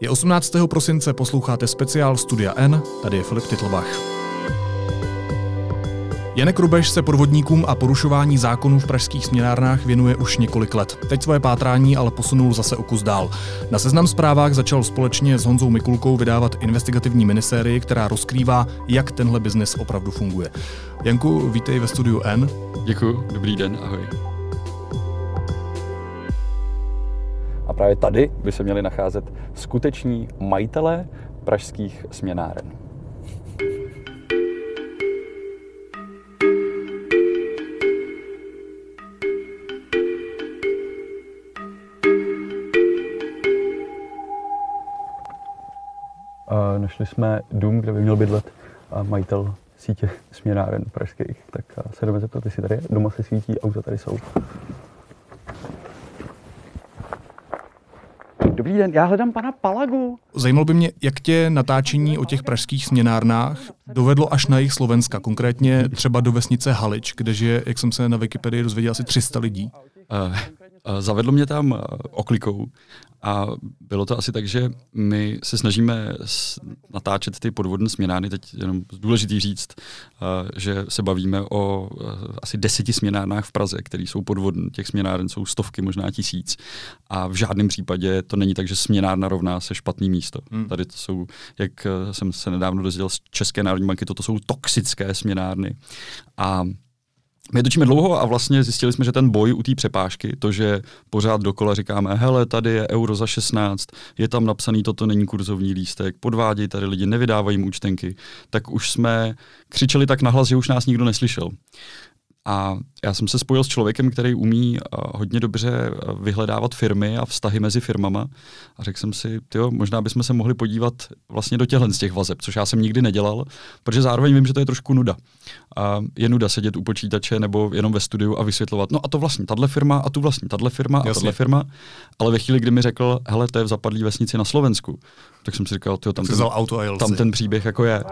Je 18. prosince, posloucháte speciál Studia N, tady je Filip Titlbach. Janek Rubeš se podvodníkům a porušování zákonů v pražských směnárnách věnuje už několik let. Teď svoje pátrání ale posunul zase o kus dál. Na seznam zprávách začal společně s Honzou Mikulkou vydávat investigativní minisérii, která rozkrývá, jak tenhle biznis opravdu funguje. Janku, vítej ve studiu N. Děkuji, dobrý den, ahoj. Právě tady by se měli nacházet skuteční majitelé pražských směnáren. našli jsme dům, kde by měl bydlet majitel sítě směnáren pražských. Tak se jdeme zeptat, jestli tady. Doma se svítí, auta tady jsou. Dobrý den, já hledám pana Palagu. Zajímalo by mě, jak tě natáčení o těch pražských směnárnách dovedlo až na jejich Slovenska, konkrétně třeba do vesnice Halič, kde žije, jak jsem se na Wikipedii dozvěděl, asi 300 lidí. Uh, Zavedlo mě tam oklikou a bylo to asi tak, že my se snažíme natáčet ty podvodné směnány, teď jenom důležitý říct, že se bavíme o asi deseti směnárnách v Praze, které jsou podvodné. Těch směnáren jsou stovky, možná tisíc. A v žádném případě to není tak, že směnárna rovná se špatný místo. Hmm. Tady to jsou, jak jsem se nedávno dozvěděl z České národní banky, toto jsou toxické směnárny. A my točíme dlouho a vlastně zjistili jsme, že ten boj u té přepážky, to, že pořád dokola říkáme, hele, tady je euro za 16, je tam napsaný, toto není kurzovní lístek, podvádějí tady lidi, nevydávají účtenky, tak už jsme křičeli tak nahlas, že už nás nikdo neslyšel. A já jsem se spojil s člověkem, který umí eh, hodně dobře eh, vyhledávat firmy a vztahy mezi firmama. A řekl jsem si, tyjo, možná bychom se mohli podívat vlastně do těchhle z těch vazeb, což já jsem nikdy nedělal, protože zároveň vím, že to je trošku nuda. A je nuda sedět u počítače nebo jenom ve studiu a vysvětlovat, no a to vlastně tahle firma a tu vlastně tahle firma a tahle firma. Ale ve chvíli, kdy mi řekl, hele, to je v zapadlý vesnici na Slovensku, tak jsem si říkal, tyjo, tam, ten, auto tam ten příběh jako je.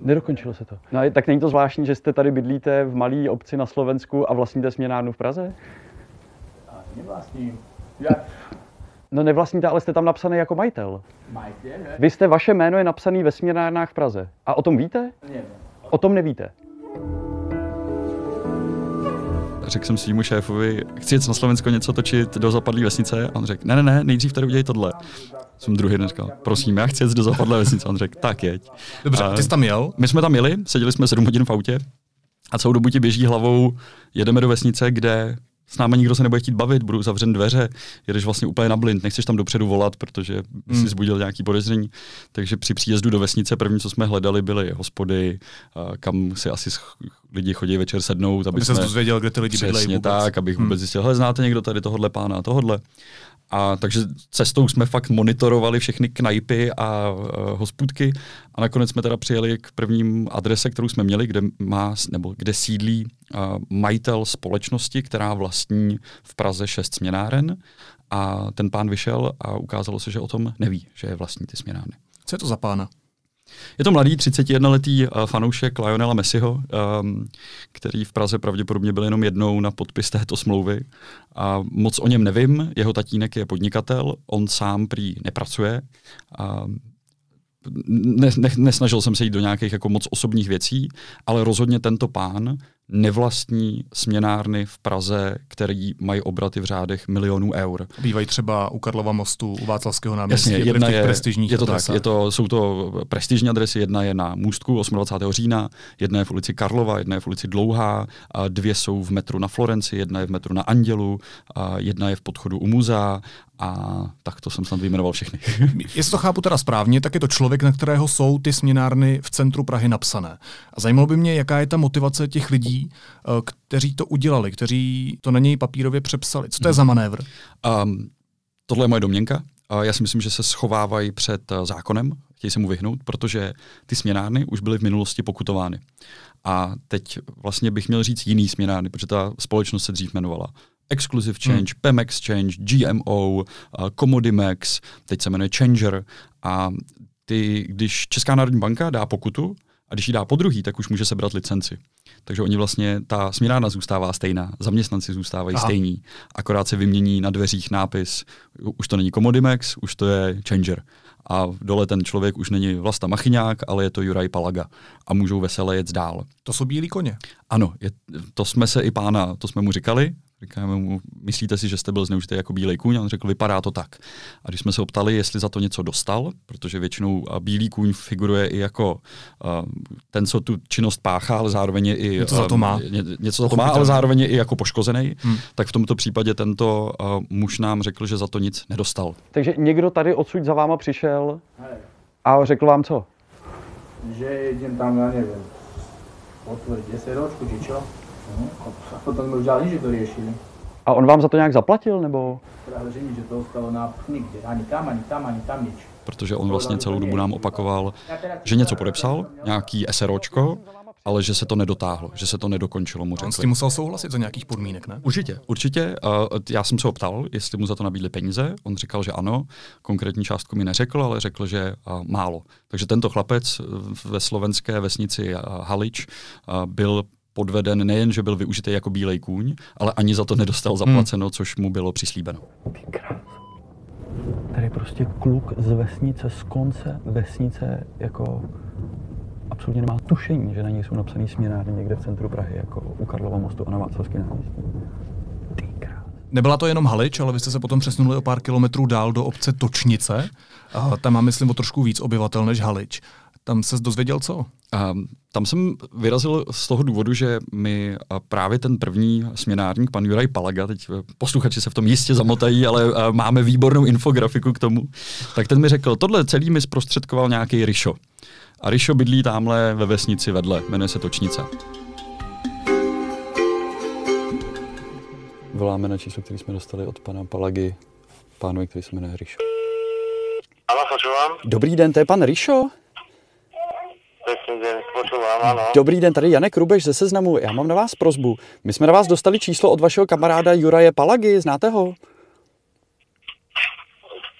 Nedokončilo se to. No, tak není to zvláštní, že jste tady bydlíte v malé obci na Slovensku a vlastníte směnárnu v Praze? Nevlastním. No nevlastníte, ale jste tam napsaný jako majitel. Majitel, Vy jste, vaše jméno je napsaný ve směnárnách v Praze. A o tom víte? Nevím. O tom nevíte. Řekl jsem svýmu šéfovi, chci jít na Slovensko něco točit do zapadlé vesnice. A on řekl, ne, ne, ne, nejdřív tady udělej tohle. Jsem druhý den říkal, prosím, já chci jít do zapadlé vesnice. On řekl, tak jeď. Dobře, a ty jsi tam jel? My jsme tam jeli, seděli jsme 7 hodin v autě a celou dobu ti běží hlavou, jedeme do vesnice, kde s náma nikdo se nebude chtít bavit, budou zavřen dveře, jedeš vlastně úplně na blind, nechceš tam dopředu volat, protože by si hmm. zbudil nějaký podezření. Takže při příjezdu do vesnice první, co jsme hledali, byly hospody, kam si asi lidi chodí večer sednout. Aby, aby se dozvěděl, kde ty lidi bydlejí vůbec. tak, abych vůbec hmm. zjistil, hele, znáte někdo tady tohle pána a tohle. A takže cestou jsme fakt monitorovali všechny knajpy a uh, hospůdky a nakonec jsme teda přijeli k prvním adrese, kterou jsme měli, kde má, nebo kde sídlí uh, majitel společnosti, která vlastní v Praze šest směnáren a ten pán vyšel a ukázalo se, že o tom neví, že je vlastní ty směnárny. Co je to za pána? Je to mladý 31-letý uh, fanoušek Lionela Messiho, um, který v Praze pravděpodobně byl jenom jednou na podpis této smlouvy. A moc o něm nevím, jeho tatínek je podnikatel, on sám prý nepracuje. Um, ne, ne, nesnažil jsem se jít do nějakých jako moc osobních věcí, ale rozhodně tento pán nevlastní směnárny v Praze, které mají obraty v řádech milionů eur. Bývají třeba u Karlova mostu, u Václavského náměstí, Jasně, jedna je, prestižních je to tak, je to, jsou to prestižní adresy, jedna je na Můstku 28. října, jedna je v ulici Karlova, jedna je v ulici Dlouhá, a dvě jsou v metru na Florenci, jedna je v metru na Andělu, a jedna je v podchodu u muzea a tak to jsem snad vyjmenoval všechny. Jestli to chápu teda správně, tak je to člověk, na kterého jsou ty směnárny v centru Prahy napsané. A zajímalo by mě, jaká je ta motivace těch lidí, eh, kteří to udělali, kteří to na něj papírově přepsali. Co to je za manévr? Um, tohle je moje domněnka. Já si myslím, že se schovávají před uh, zákonem, chtějí se mu vyhnout, protože ty směnárny už byly v minulosti pokutovány. A teď vlastně bych měl říct jiný směnárny, protože ta společnost se dřív jmenovala Exclusive Change, hmm. PEM Exchange, GMO, uh, Commodimex, teď se jmenuje Changer a ty, když Česká národní banka dá pokutu, a když ji dá po druhý, tak už může sebrat licenci. Takže oni vlastně, ta směnárna zůstává stejná, zaměstnanci zůstávají Aha. stejní, akorát se vymění na dveřích nápis, už to není Commodimex, už to je Changer. A dole ten člověk už není Vlasta Machyňák, ale je to Juraj Palaga. A můžou veselé jet dál. To jsou bílí koně. Ano, je, to jsme se i pána, to jsme mu říkali, Říkáme mu, myslíte si, že jste byl zneužitý jako bílý kůň? A on řekl, vypadá to tak. A když jsme se optali, jestli za to něco dostal, protože většinou bílý kůň figuruje i jako uh, ten, co tu činnost páchá, ale zároveň je i... Něco za to má. Ně, něco za to má, ale zároveň je i jako poškozený, hmm. tak v tomto případě tento uh, muž nám řekl, že za to nic nedostal. Takže někdo tady odsud za váma přišel a řekl vám co? Že jedem tam, já nevím, potvrdit 10 ročku, či čo? A potom jsme už že to řešili. A on vám za to nějak zaplatil, nebo? Právě, že, že to ostalo na nikde, ani tam, ani tam, ani tam nič. Protože on vlastně celou dobu nám opakoval, že něco podepsal, nějaký SROčko, ale že se to nedotáhlo, že se to nedokončilo, mu řekli. On s tím musel souhlasit za nějakých podmínek, ne? Určitě, určitě. Já jsem se optal, jestli mu za to nabídli peníze. On říkal, že ano. Konkrétní částku mi neřekl, ale řekl, že málo. Takže tento chlapec ve slovenské vesnici Halič byl podveden nejen, že byl využitý jako bílej kůň, ale ani za to nedostal hmm. zaplaceno, hmm. což mu bylo přislíbeno. Tady prostě kluk z vesnice, z konce vesnice, jako absolutně nemá tušení, že na něj jsou napsaný směnárny někde v centru Prahy, jako u Karlova mostu a na Václavském náměstí. Nebyla to jenom Halič, ale vy jste se potom přesunuli o pár kilometrů dál do obce Točnice. A tam má, myslím, o trošku víc obyvatel než Halič. Tam se dozvěděl co? A tam jsem vyrazil z toho důvodu, že mi právě ten první směnárník, pan Juraj Palaga, teď eh, posluchači se v tom jistě zamotají, ale eh, máme výbornou infografiku k tomu, tak ten mi řekl, tohle celý mi zprostředkoval nějaký Rišo. A Rišo bydlí tamhle ve vesnici vedle, jmenuje se Točnice. Voláme na číslo, který jsme dostali od pana Palagy, pánovi, který se jmenuje Rišo. Dobrý den, to je pan Rišo? Den, ano. Dobrý den, tady Janek Rubeš ze Seznamu. Já mám na vás prozbu. My jsme na vás dostali číslo od vašeho kamaráda Juraje Palagy, znáte ho?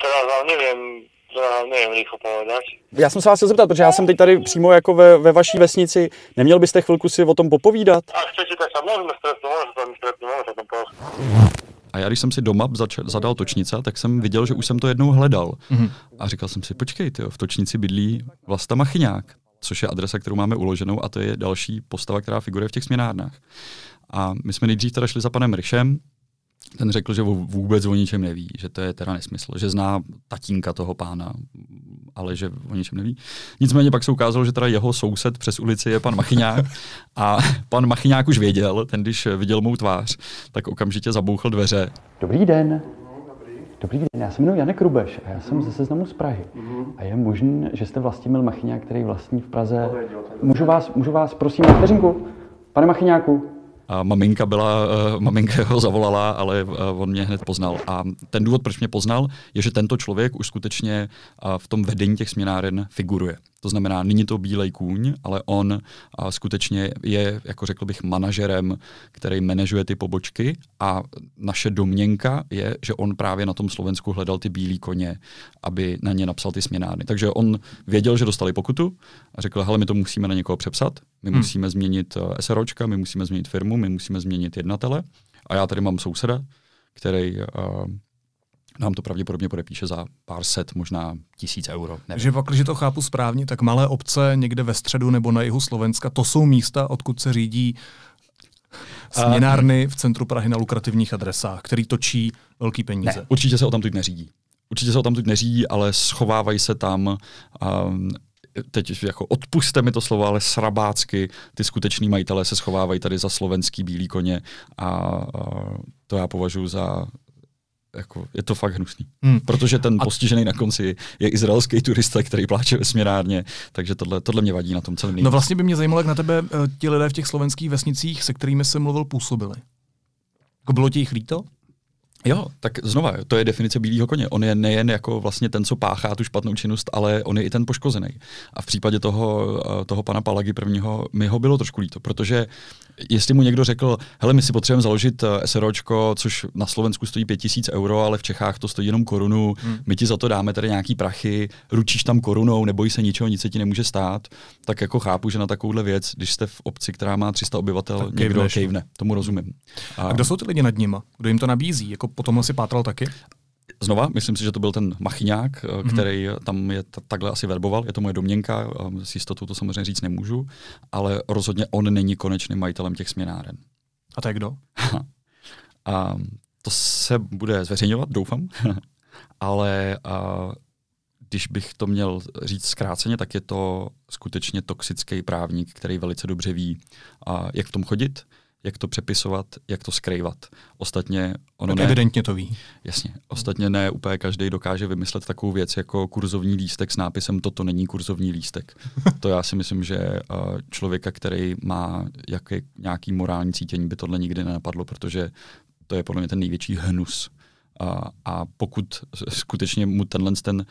Teda vám nevím, nevím rychle povedať. Já jsem se vás chtěl zeptat, protože já jsem teď tady přímo jako ve, ve vaší vesnici. Neměl byste chvilku si o tom popovídat? A chcete, tak se můžeme stretnout, můžeme se tam stretnout, můžeme se tam povídat. A já, když jsem si doma zač- zadal točnice, tak jsem viděl, že už jsem to jednou hledal. Mm-hmm. A říkal jsem si, počkej, tyjo, v točnici bydlí Vlasta Machyňák což je adresa, kterou máme uloženou a to je další postava, která figuruje v těch směnárnách. A my jsme nejdřív teda šli za panem Ryšem, ten řekl, že vůbec o ničem neví, že to je teda nesmysl, že zná tatínka toho pána, ale že o ničem neví. Nicméně pak se ukázalo, že teda jeho soused přes ulici je pan Machyňák a pan Machyňák už věděl, ten když viděl mou tvář, tak okamžitě zabouchl dveře. Dobrý den. Dobrý den, já se jmenuji Janek Rubeš a já jsem ze seznamu z Prahy. A je možné, že jste Vlastimil Machyňák, který vlastní v Praze. Můžu vás, můžu vás prosím na vteřinku? Pane Machyňáku, a maminka byla, uh, maminka ho zavolala, ale uh, on mě hned poznal. A ten důvod, proč mě poznal, je, že tento člověk už skutečně uh, v tom vedení těch směnáren figuruje. To znamená, není to bílej kůň, ale on a skutečně je, jako řekl bych, manažerem, který manažuje ty pobočky a naše domněnka je, že on právě na tom Slovensku hledal ty bílé koně, aby na ně napsal ty směnárny. Takže on věděl, že dostali pokutu a řekl, hele, my to musíme na někoho přepsat, my hmm. musíme změnit uh, SROčka, my musíme změnit firmu, my musíme změnit jednatele a já tady mám souseda, který uh, nám to pravděpodobně podepíše za pár set, možná tisíc euro. Nevím. Že pak, když to chápu správně, tak malé obce někde ve středu nebo na jihu Slovenska, to jsou místa, odkud se řídí směnárny v centru Prahy na lukrativních adresách, který točí velký peníze. Ne, určitě se o tam teď neřídí. Určitě se o tam teď neřídí, ale schovávají se tam um, teď jako odpuste mi to slovo, ale srabácky, ty skuteční majitelé se schovávají tady za slovenský bílý koně a, a to já považuji za jako, je to fakt hnusný. Hmm. Protože ten a... postižený na konci je izraelský turista, který pláče ve směrárně, takže tohle, tohle mě vadí na tom celém. No vlastně by mě zajímalo, jak na tebe uh, ti lidé v těch slovenských vesnicích, se kterými jsem mluvil, působili. Jako bylo ti jich líto? Jo, tak znova, to je definice bílého koně. On je nejen jako vlastně ten, co páchá tu špatnou činnost, ale on je i ten poškozený. A v případě toho, eh, toho pana Palagy prvního mi ho bylo trošku líto, protože jestli mu někdo řekl, hele, my si potřebujeme založit eh, SROčko, což na Slovensku stojí 5000 euro, ale v Čechách to stojí jenom korunu, hmm. my ti za to dáme tady nějaký prachy, ručíš tam korunou, neboj se ničeho, nic se ti nemůže stát, tak jako chápu, že na takovouhle věc, když jste v obci, která má 300 obyvatel, tak někdo kejvne, tomu rozumím. A, a kdo jsou ty lidi nad nima? Kdo jim to nabízí? Jako potom si pátral taky? Znova, myslím si, že to byl ten Machyňák, mm-hmm. který tam je t- takhle asi verboval, je to moje domněnka, s jistotou to samozřejmě říct nemůžu, ale rozhodně on není konečným majitelem těch směnáren. A to je kdo? a to se bude zveřejňovat, doufám, ale a, když bych to měl říct zkráceně, tak je to skutečně toxický právník, který velice dobře ví, a, jak v tom chodit, jak to přepisovat, jak to skrývat. Ostatně ono tak ne, evidentně to ví. Jasně. Ostatně ne úplně každý dokáže vymyslet takovou věc jako kurzovní lístek s nápisem toto není kurzovní lístek. to já si myslím, že člověka, který má jaké, nějaký morální cítění, by tohle nikdy nenapadlo, protože to je podle mě ten největší hnus. A, a pokud skutečně mu tenhle ten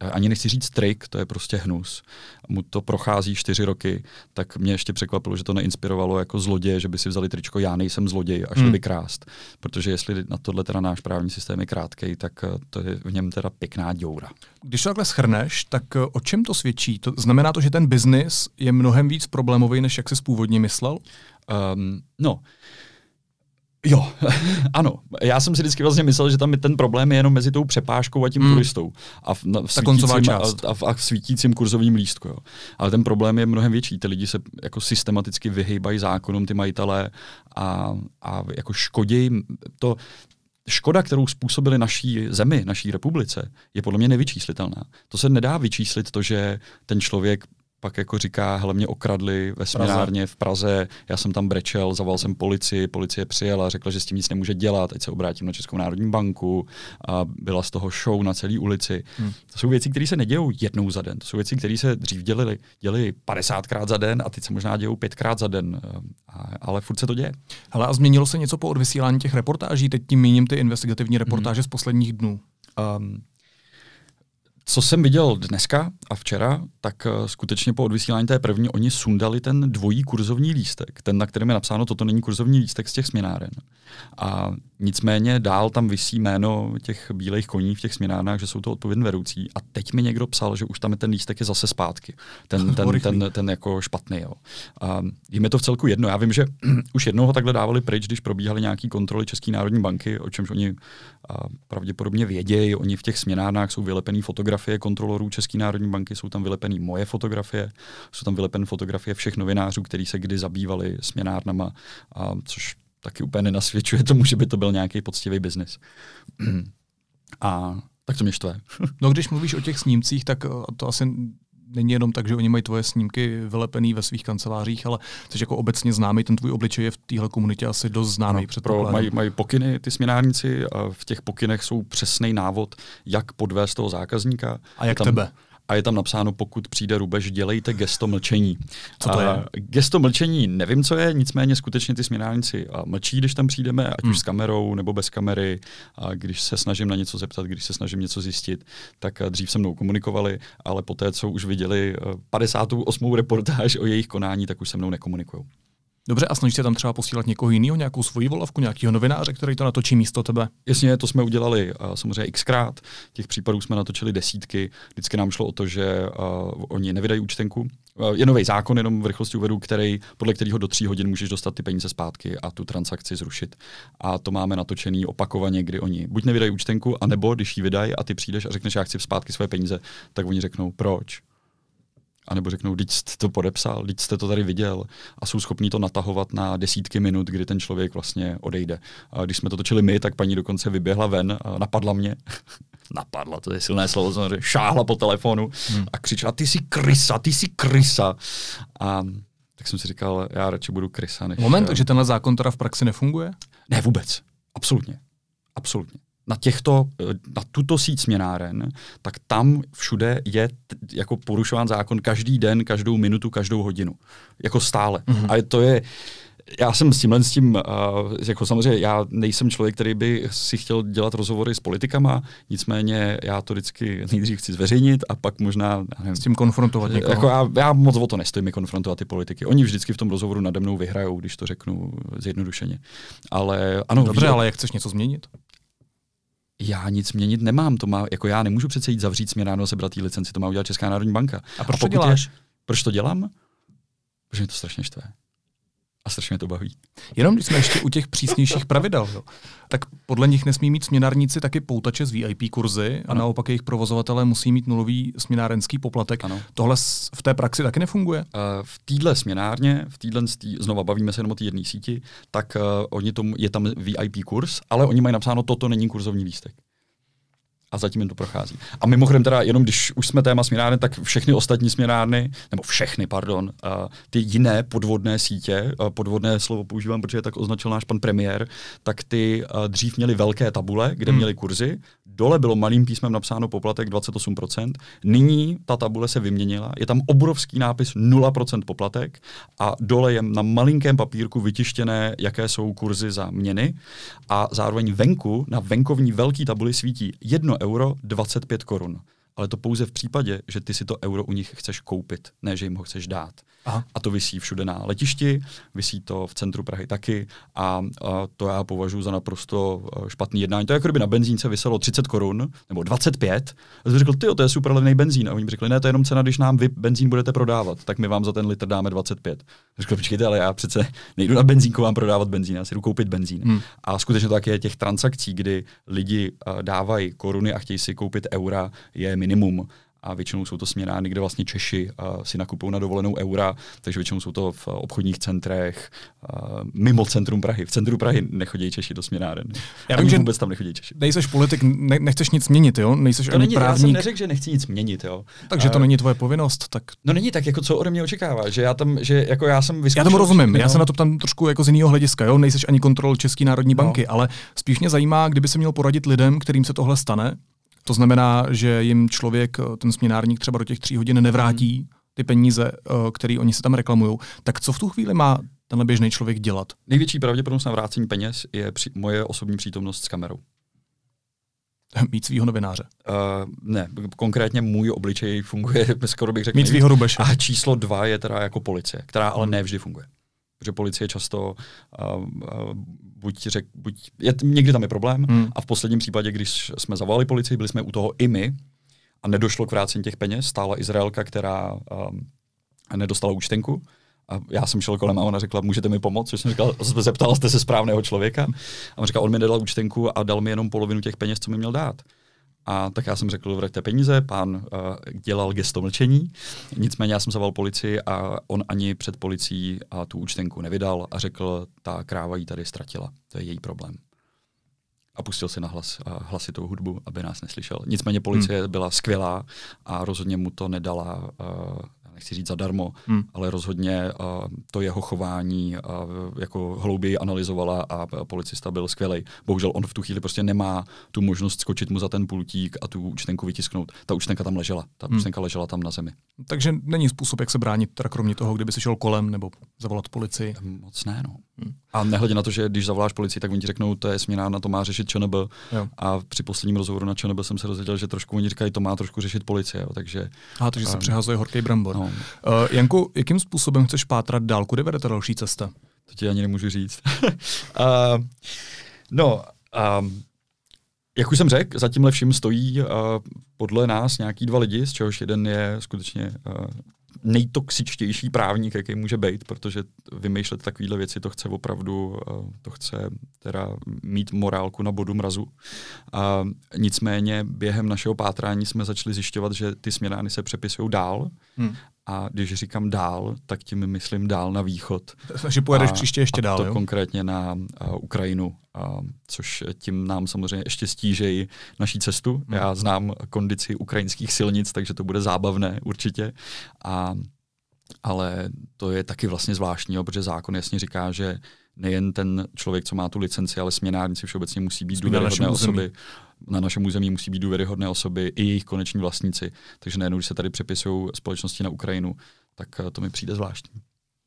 ani nechci říct trik, to je prostě hnus. Mu to prochází čtyři roky, tak mě ještě překvapilo, že to neinspirovalo jako zloděje, že by si vzali tričko já nejsem zloděj a šli hmm. by krást. Protože jestli na tohle teda náš právní systém je krátký, tak eh, to je v něm teda pěkná děura. Když to takhle schrneš, tak eh, o čem to svědčí? To znamená to, že ten biznis je mnohem víc problémový, než jak jsi původně myslel? Um, no, Jo, ano. Já jsem si vždycky vlastně myslel, že tam je ten problém je jenom mezi tou přepážkou a tím mm. turistou. A v, na, v Ta koncová část. A, a, v, a v svítícím kurzovým lístku. Jo. Ale ten problém je mnohem větší. Ty lidi se jako systematicky vyhýbají zákonům, ty majitelé, a, a jako škodí to, škoda, kterou způsobili naší zemi, naší republice, je podle mě nevyčíslitelná. To se nedá vyčíslit to, že ten člověk pak jako říká, hele mě okradli ve směnárně v Praze, já jsem tam brečel, zavolal jsem policii, policie přijela, řekla, že s tím nic nemůže dělat, teď se obrátím na Českou národní banku a byla z toho show na celé ulici. Hmm. To jsou věci, které se nedějou jednou za den, to jsou věci, které se dřív dělily, dělali 50krát za den a teď se možná dějou pětkrát za den, a, ale furt se to děje. Hele, a změnilo se něco po odvysílání těch reportáží? Teď tím míním ty investigativní reportáže hmm. z posledních dnů. Um, co jsem viděl dneska a včera, tak uh, skutečně po odvysílání té první oni sundali ten dvojí kurzovní lístek, ten, na kterém je napsáno, toto není kurzovní lístek z těch směnáren. A nicméně dál tam vysí jméno těch bílých koní v těch směnárnách, že jsou to odpovědní vedoucí. A teď mi někdo psal, že už tam je ten lístek je zase zpátky. Ten, ten, ten, ten, ten jako špatný. Jo. A jim je to v celku jedno. Já vím, že už jednou ho takhle dávali pryč, když probíhaly nějaké kontroly České národní banky, o čemž oni a pravděpodobně vědějí. Oni v těch směnárnách jsou vylepené fotografie kontrolorů České národní banky, jsou tam vylepené moje fotografie, jsou tam vylepené fotografie všech novinářů, kteří se kdy zabývali směnárnama, a což taky úplně nenasvědčuje tomu, že by to byl nějaký poctivý biznis. A tak to mě štve. no když mluvíš o těch snímcích, tak eh, to asi není jenom tak, že oni mají tvoje snímky vylepený ve svých kancelářích, ale jsi jako obecně známý, ten tvůj obličej je v téhle komunitě asi dost známý. No, pro, mají, mají pokyny ty směnárníci a v těch pokynech jsou přesný návod, jak podvést toho zákazníka. A jak tam, tebe? A je tam napsáno, pokud přijde rubež, dělejte gesto mlčení. Co to je? A gesto mlčení nevím, co je, nicméně skutečně ty směnárníci mlčí, když tam přijdeme, ať hmm. už s kamerou nebo bez kamery, a když se snažím na něco zeptat, když se snažím něco zjistit, tak dřív se mnou komunikovali, ale poté, co už viděli 58. reportáž o jejich konání, tak už se mnou nekomunikují. Dobře, a snažíš se tam třeba posílat někoho jiného, nějakou svoji volavku, nějakého novináře, který to natočí místo tebe? Jasně, to jsme udělali uh, samozřejmě xkrát. Těch případů jsme natočili desítky. Vždycky nám šlo o to, že uh, oni nevydají účtenku. Uh, je nový zákon, jenom v rychlosti uvedu, který, podle kterého do tří hodin můžeš dostat ty peníze zpátky a tu transakci zrušit. A to máme natočený opakovaně, kdy oni buď nevydají účtenku, anebo když ji vydají a ty přijdeš a řekneš, já chci zpátky své peníze, tak oni řeknou, proč? A nebo řeknou, teď jste to podepsal, teď jste to tady viděl a jsou schopní to natahovat na desítky minut, kdy ten člověk vlastně odejde. A když jsme to točili my, tak paní dokonce vyběhla ven a napadla mě. napadla, to je silné slovo, samozřejmě, šáhla po telefonu hmm. a křičela, ty jsi krysa, ty jsi krysa. A tak jsem si říkal, já radši budu krysa. Než... Moment, takže tenhle zákon teda v praxi nefunguje? Ne, vůbec. Absolutně. Absolutně na těchto, na tuto síť směnáren, tak tam všude je jako porušován zákon každý den, každou minutu, každou hodinu. Jako stále. Mm-hmm. A to je, já jsem s tímhle s tím, uh, jako samozřejmě já nejsem člověk, který by si chtěl dělat rozhovory s politikama, nicméně já to vždycky nejdřív chci zveřejnit a pak možná... Nevím, s tím konfrontovat někoho. Jako já, já moc o to nestojím konfrontovat ty politiky. Oni vždycky v tom rozhovoru nade mnou vyhrajou, když to řeknu zjednodušeně. Ale ano. Dobře, ví, ale jak chceš něco změnit? Já nic měnit nemám. To má, jako já nemůžu přece jít zavřít směnáno a sebrat licenci, to má udělat Česká národní banka. A proč a to děláš? Je, proč to dělám? Protože mě to strašně štve a strašně mě to baví. Jenom když jsme ještě u těch přísnějších pravidel, jo, tak podle nich nesmí mít směnárníci taky poutače z VIP kurzy a naopak jejich provozovatelé musí mít nulový směnárenský poplatek. Ano. Tohle v té praxi taky nefunguje? Uh, v téhle směnárně, v téhle, znova bavíme se jenom o té jedné síti, tak uh, oni tomu, je tam VIP kurz, ale oni mají napsáno, toto není kurzovní lístek a zatím jim to prochází. A mimochodem teda, jenom když už jsme téma směnárny, tak všechny ostatní směnárny, nebo všechny, pardon, uh, ty jiné podvodné sítě, uh, podvodné slovo používám, protože tak označil náš pan premiér, tak ty uh, dřív měly velké tabule, kde hmm. měly kurzy, dole bylo malým písmem napsáno poplatek 28%, nyní ta tabule se vyměnila, je tam obrovský nápis 0% poplatek a dole je na malinkém papírku vytištěné, jaké jsou kurzy za měny. A zároveň venku, na venkovní velký tabuli svítí 1 euro 25 korun. Ale to pouze v případě, že ty si to euro u nich chceš koupit, ne že jim ho chceš dát. Aha. A to vysí všude na letišti, vysí to v centru Prahy taky a, a to já považuji za naprosto e, špatný jednání. To je jako kdyby na benzínce vyselo 30 korun nebo 25. A jsem řekl, ty, to je super levný benzín. A oni mi řekli, ne, to je jenom cena, když nám vy benzín budete prodávat, tak my vám za ten litr dáme 25. A řekl, počkejte, ale já přece nejdu na benzínku vám prodávat benzín, já si jdu koupit benzín. Hmm. A skutečně to tak je těch transakcí, kdy lidi uh, dávají koruny a chtějí si koupit eura, je minimum a většinou jsou to směnány, kde vlastně Češi uh, si nakupují na dovolenou eura, takže většinou jsou to v obchodních centrech, uh, mimo centrum Prahy. V centru Prahy nechodí Češi do směnáren. Já vím, že vůbec tam nechodí Češi. Nejseš politik, ne, nechceš nic měnit, jo? Nejseš to ani není, právník. Já jsem neřekl, že nechci nic měnit, jo. Takže to uh, není tvoje povinnost, tak... No není tak, jako co ode mě očekává, že já tam, že jako já jsem vyzkoušel... Já tomu rozumím, já se na to tam trošku jako z jiného hlediska, jo? Nejseš ani kontrol České národní no. banky, no. ale spíš mě zajímá, kdyby se měl poradit lidem, kterým se tohle stane, to znamená, že jim člověk, eh, ten směnárník třeba do těch tří hodin nevrátí hmm. ty peníze, eh, které oni se tam reklamují. Tak co v tu chvíli má tenhle běžný člověk dělat? Největší pravděpodobnost na vrácení peněz je při, moje osobní přítomnost s kamerou. Mít svého novináře. Uh, ne, konkrétně můj obličej funguje, skoro bych řekl. Mít svého rubeše. A číslo dva je teda jako policie, která ale nevždy funguje. Protože policie často uh, uh, buď, řek, buď je, někdy tam je problém hmm. a v posledním případě, když jsme zavolali policii, byli jsme u toho i my a nedošlo k vrácení těch peněz, stála Izraelka, která um, nedostala účtenku a já jsem šel kolem a ona řekla, můžete mi pomoct? Což jsem říkal, zeptal jste se správného člověka. A on říkal, on mi nedal účtenku a dal mi jenom polovinu těch peněz, co mi měl dát. A tak já jsem řekl, vraťte peníze, pán uh, dělal gesto mlčení, nicméně já jsem zavolal policii a on ani před policií a tu účtenku nevydal a řekl, ta kráva ji tady ztratila, to je její problém. A pustil si na hlas, uh, hlasitou hudbu, aby nás neslyšel. Nicméně policie hmm. byla skvělá a rozhodně mu to nedala uh, nechci říct zadarmo, hmm. ale rozhodně uh, to jeho chování uh, jako hlouběji analyzovala a policista byl skvělý. Bohužel on v tu chvíli prostě nemá tu možnost skočit mu za ten pultík a tu účtenku vytisknout. Ta účtenka tam ležela, ta hmm. účtenka ležela tam na zemi. Takže není způsob, jak se bránit, teda kromě toho, kdyby se šel kolem nebo zavolat policii? Moc ne, no. Hmm. A nehledě na to, že když zavoláš policii, tak oni ti řeknou, to je směna na to má řešit ČNB. Jo. A při posledním rozhovoru na ČNB jsem se dozvěděl, že trošku oni říkají, to má trošku řešit policie. Jo. Takže, a takže se um, přehazuje horký brambor. No. Uh, Janku, jakým způsobem chceš pátrat dál? Kudy vede ta další cesta? To ti ani nemůžu říct. uh, no, um, jak už jsem řekl, za tímhle vším stojí uh, podle nás nějaký dva lidi, z čehož jeden je skutečně uh, nejtoxičtější právník, jaký může být, protože vymýšlet takovéhle věci to chce opravdu, to chce teda mít morálku na bodu mrazu. A nicméně během našeho pátrání jsme začali zjišťovat, že ty směnány se přepisují dál hmm. A když říkám dál, tak tím myslím dál na východ. Takže pojedeš a, příště ještě dál, a to jo? konkrétně na uh, Ukrajinu, uh, což tím nám samozřejmě ještě stížejí naší cestu. Hmm. Já znám kondici ukrajinských silnic, takže to bude zábavné určitě. A, ale to je taky vlastně zvláštní, protože zákon jasně říká, že nejen ten člověk, co má tu licenci, ale směnárníci všeobecně musí být důvěryhodné osoby. Na našem území musí být důvěryhodné osoby i jejich koneční vlastníci. Takže nejenom, když se tady přepisují společnosti na Ukrajinu, tak eh, to mi přijde zvláštní.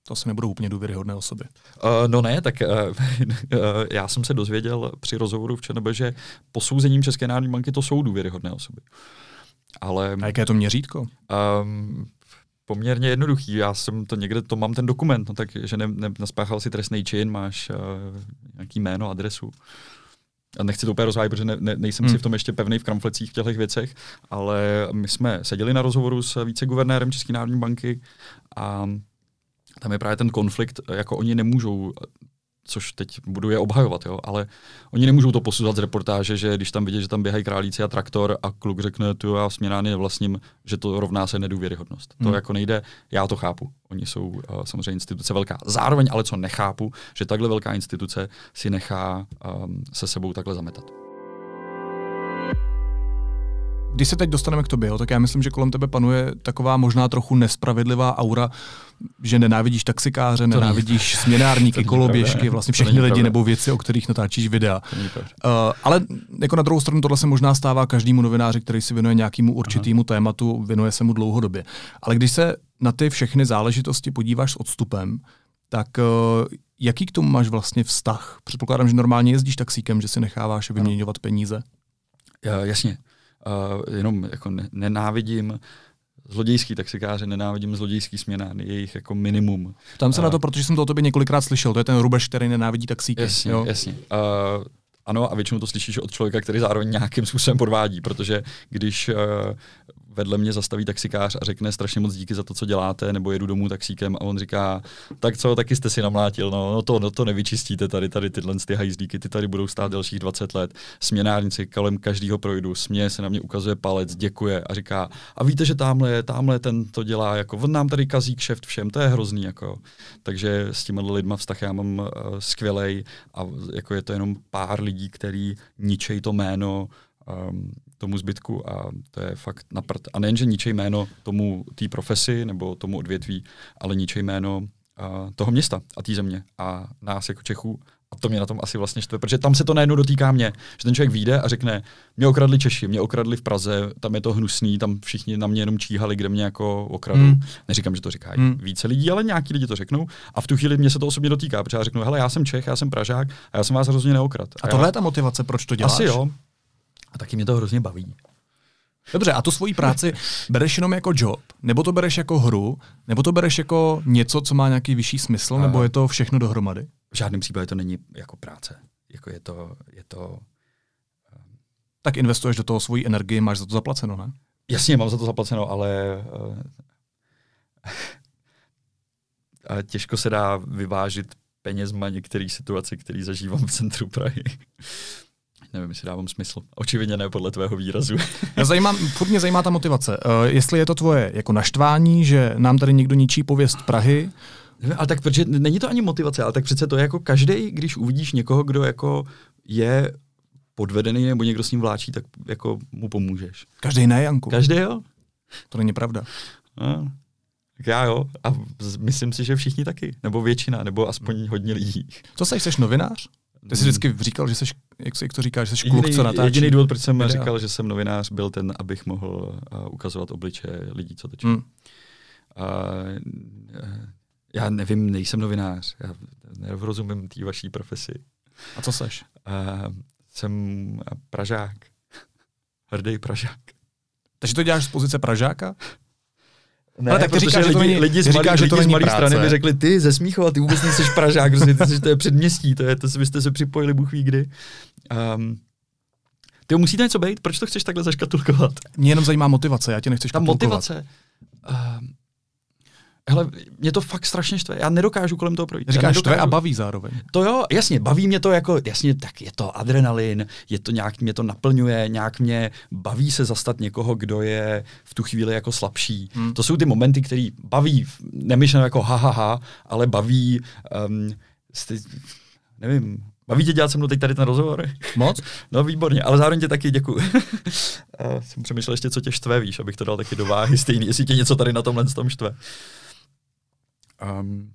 To asi nebudou úplně důvěryhodné osoby. Uh, no ne, tak uh, já jsem se dozvěděl při rozhovoru v ČNB, že posouzením České národní banky to jsou důvěryhodné osoby. Ale, A jaké je to měřítko? Um, poměrně jednoduchý. Já jsem to někde, to mám ten dokument, no tak, že ne, ne, nespáchal si trestný čin, máš uh, nějaký jméno, adresu. A nechci to úplně rozvádět, protože ne, ne, nejsem hmm. si v tom ještě pevný v kramflecích v těchto věcech, ale my jsme seděli na rozhovoru s viceguvernérem České národní banky a tam je právě ten konflikt, jako oni nemůžou což teď budu je obhajovat, jo, ale oni nemůžou to posuzovat z reportáže, že když tam vidí, že tam běhají králíci a traktor a kluk řekne, tu já směnány nevlastním, že to rovná se nedůvěryhodnost. Hmm. To jako nejde, já to chápu. Oni jsou uh, samozřejmě instituce velká. Zároveň ale co nechápu, že takhle velká instituce si nechá um, se sebou takhle zametat. Když se teď dostaneme k tobě, jo, tak já myslím, že kolem tebe panuje taková možná trochu nespravedlivá aura, že nenávidíš taxikáře, nenávidíš směnárníky, koloběžky, vlastně všechny lidi pravda. nebo věci, o kterých natáčíš videa. Uh, ale jako na druhou stranu tohle se možná stává každému novináři, který si věnuje nějakému určitému tématu, věnuje se mu dlouhodobě. Ale když se na ty všechny záležitosti podíváš s odstupem, tak uh, jaký k tomu máš vlastně vztah? Předpokládám, že normálně jezdíš taxíkem, že si necháváš vyměňovat peníze. Uh, jasně. Uh, jenom jako ne, nenávidím zlodějský taxikáře, nenávidím zlodějský směnány, je jich jako minimum. Tam se uh, na to, protože jsem to o tobě několikrát slyšel, to je ten Rubeš, který nenávidí taxíky. Jasně, jo? jasně. Uh, ano, a většinou to slyšíš od člověka, který zároveň nějakým způsobem podvádí, protože když uh, vedle mě zastaví taxikář a řekne strašně moc díky za to, co děláte, nebo jedu domů taxíkem a on říká, tak co, taky jste si namlátil, no, no to, no to nevyčistíte tady, tady tyhle ty hajzlíky, ty tady budou stát dalších 20 let. Směnárnici kolem každého projdu, směje se na mě, ukazuje palec, děkuje a říká, a víte, že tamhle, tamhle ten to dělá, jako on nám tady kazí kšeft všem, to je hrozný, jako. Takže s těma lidma vztah já mám uh, skvělej a jako je to jenom pár lidí, který ničej to jméno um, tomu zbytku a to je fakt naprt. A nejenže ničej jméno tomu té profesi nebo tomu odvětví, ale ničej jméno uh, toho města a té země a nás jako Čechů. A to mě na tom asi vlastně štve, protože tam se to najednou dotýká mě, že ten člověk vyjde a řekne, mě okradli Češi, mě okradli v Praze, tam je to hnusný, tam všichni na mě jenom číhali, kde mě jako okradou. Hmm. Neříkám, že to říkají hmm. více lidí, ale nějaký lidi to řeknou. A v tu chvíli mě se to osobně dotýká, protože já řeknu, hele, já jsem Čech, já jsem Pražák a já jsem vás hrozně neokrad. A, a tohle já... je ta motivace, proč to děláš? Asi jo. A taky mě to hrozně baví. Dobře, a tu svoji práci bereš jenom jako job, nebo to bereš jako hru, nebo to bereš jako něco, co má nějaký vyšší smysl, a nebo je to všechno dohromady? V žádném případě to není jako práce. Jako je to, je to... Um... Tak investuješ do toho svoji energii, máš za to zaplaceno, ne? Jasně, mám za to zaplaceno, ale uh, těžko se dá vyvážit penězma některé situace, které zažívám v centru Prahy. Nevím, jestli dávám smysl. Očividně ne podle tvého výrazu. Já zajímám, furt mě zajímá ta motivace. Uh, jestli je to tvoje jako naštvání, že nám tady někdo ničí pověst Prahy, ale tak protože není to ani motivace, ale tak přece to je jako každý, když uvidíš někoho, kdo jako je podvedený nebo někdo s ním vláčí, tak jako mu pomůžeš. Každý ne, Janku. Každý jo? To není pravda. No, tak já jo. A myslím si, že všichni taky. Nebo většina, nebo aspoň hodně lidí. Co jsi, jsi novinář? Ty jsi vždycky říkal, že jsi, jak, jak to říkáš, že jsi kluk, co natáčí. Jediný důvod, proč jsem videa. říkal, že jsem novinář, byl ten, abych mohl uh, ukazovat obličeje lidí, co točí. Hmm. Uh, já nevím, nejsem novinář. Já nerozumím té vaší profesi. A co seš? Uh, jsem Pražák. Hrdý Pražák. Takže to děláš z pozice Pražáka? Ne, ale tak ty říkáš, lidi, že to není, lidi z malý, říkáš, že to z malé strany by řekli, ty ze Smíchova, ty vůbec nejsi Pražák, prostě, ty, ty, to je předměstí, to je, to, vy jste se připojili, Bůh ví kdy. Um, ty musíte něco být, proč to chceš takhle zaškatulkovat? Mě jenom zajímá motivace, já tě nechci škatulkovat. Ta motivace, um, Hele, mě to fakt strašně štve. Já nedokážu kolem toho projít. Říkáš štve a baví zároveň. To jo, jasně, baví mě to jako, jasně, tak je to adrenalin, je to nějak, mě to naplňuje, nějak mě baví se zastat někoho, kdo je v tu chvíli jako slabší. Hmm. To jsou ty momenty, které baví, nemyšleno jako ha, ha, ha, ale baví, um, sty, nevím, Baví tě dělat se mnou teď tady ten rozhovor? Moc? No výborně, ale zároveň tě taky děkuji. jsem přemýšlel ještě, co tě štve, víš, abych to dal taky do váhy stejný, jestli tě něco tady na tomhle tom štve. Um,